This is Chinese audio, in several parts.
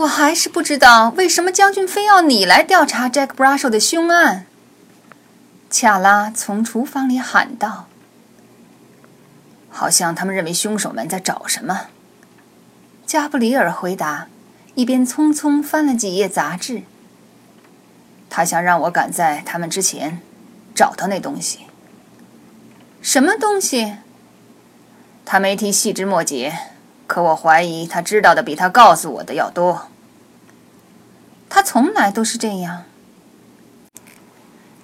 我还是不知道为什么将军非要你来调查 Jack brash 的凶案。恰拉从厨房里喊道：“好像他们认为凶手们在找什么。”加布里尔回答，一边匆匆翻了几页杂志。他想让我赶在他们之前找到那东西。什么东西？他没提细枝末节，可我怀疑他知道的比他告诉我的要多。他从来都是这样。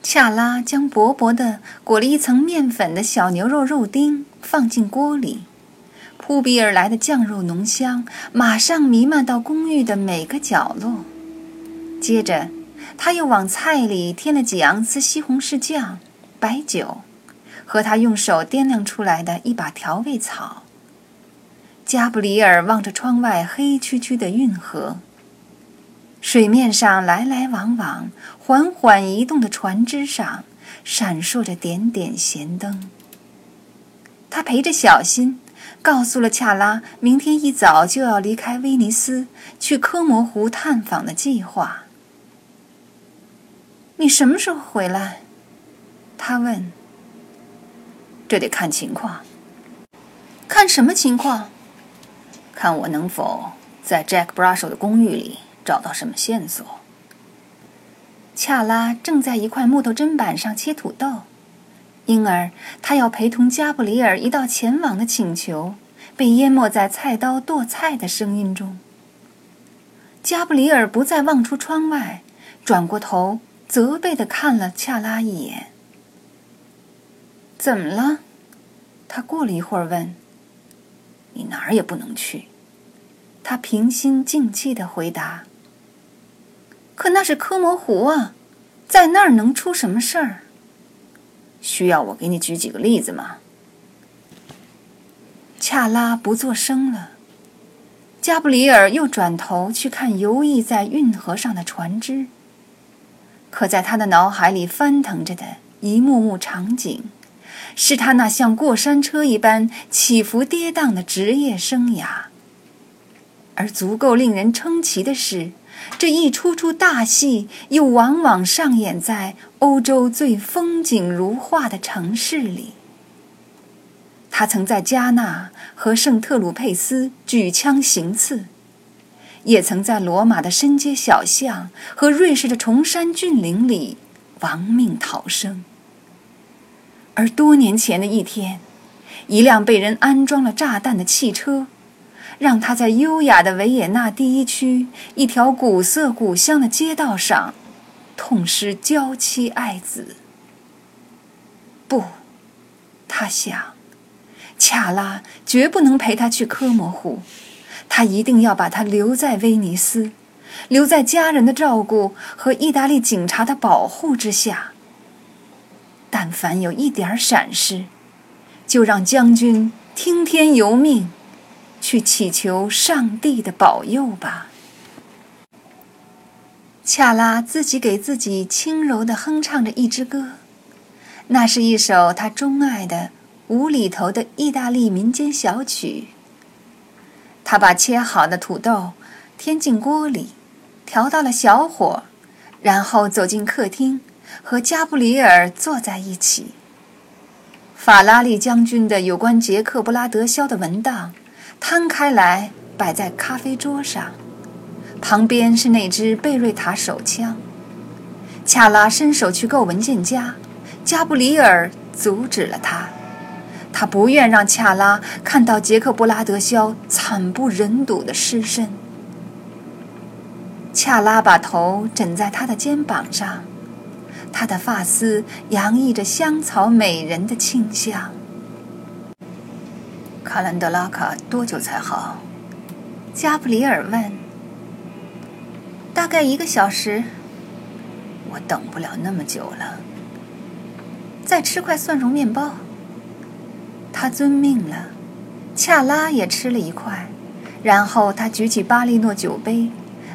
恰拉将薄薄的裹了一层面粉的小牛肉肉丁放进锅里。扑鼻而来的酱肉浓香马上弥漫到公寓的每个角落。接着，他又往菜里添了几盎司西红柿酱、白酒，和他用手掂量出来的一把调味草。加布里尔望着窗外黑黢黢的运河，水面上来来往往、缓缓移动的船只上闪烁着点点舷灯。他陪着小新。告诉了恰拉，明天一早就要离开威尼斯，去科摩湖探访的计划。你什么时候回来？他问。这得看情况。看什么情况？看我能否在 Jack brash 的公寓里找到什么线索。恰拉正在一块木头砧板上切土豆。因而，他要陪同加布里尔一道前往的请求，被淹没在菜刀剁菜的声音中。加布里尔不再望出窗外，转过头，责备地看了恰拉一眼。“怎么了？”他过了一会儿问。“你哪儿也不能去。”他平心静气的回答。“可那是科摩湖啊，在那儿能出什么事儿？”需要我给你举几个例子吗？恰拉不作声了。加布里尔又转头去看游弋在运河上的船只。可在他的脑海里翻腾着的一幕幕场景，是他那像过山车一般起伏跌宕的职业生涯。而足够令人称奇的是。这一出出大戏，又往往上演在欧洲最风景如画的城市里。他曾在加纳和圣特鲁佩斯举枪行刺，也曾在罗马的深街小巷和瑞士的崇山峻岭里亡命逃生。而多年前的一天，一辆被人安装了炸弹的汽车。让他在优雅的维也纳第一区一条古色古香的街道上，痛失娇妻爱子。不，他想，恰拉绝不能陪他去科摩湖，他一定要把他留在威尼斯，留在家人的照顾和意大利警察的保护之下。但凡有一点闪失，就让将军听天由命。去祈求上帝的保佑吧。恰拉自己给自己轻柔地哼唱着一支歌，那是一首他钟爱的无厘头的意大利民间小曲。他把切好的土豆添进锅里，调到了小火，然后走进客厅，和加布里尔坐在一起。法拉利将军的有关杰克布拉德肖的文档。摊开来，摆在咖啡桌上，旁边是那支贝瑞塔手枪。恰拉伸手去够文件夹，加布里尔阻止了他。他不愿让恰拉看到杰克布拉德肖惨不忍睹的尸身。恰拉把头枕在他的肩膀上，他的发丝洋溢着香草美人的清香。卡兰德拉卡多久才好？加布里尔问。大概一个小时。我等不了那么久了。再吃块蒜蓉面包。他遵命了。恰拉也吃了一块，然后他举起巴利诺酒杯，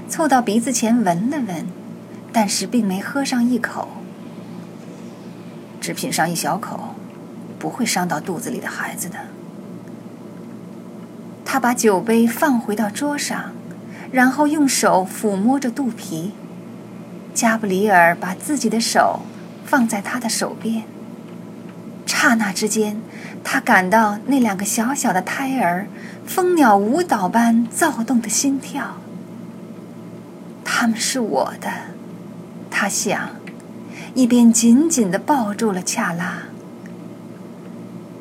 凑到鼻子前闻了闻，但是并没喝上一口。只品上一小口，不会伤到肚子里的孩子的。他把酒杯放回到桌上，然后用手抚摸着肚皮。加布里尔把自己的手放在他的手边。刹那之间，他感到那两个小小的胎儿蜂鸟舞蹈般躁动的心跳。他们是我的，他想，一边紧紧地抱住了恰拉。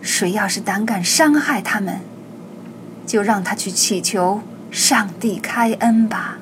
谁要是胆敢伤害他们，就让他去祈求上帝开恩吧。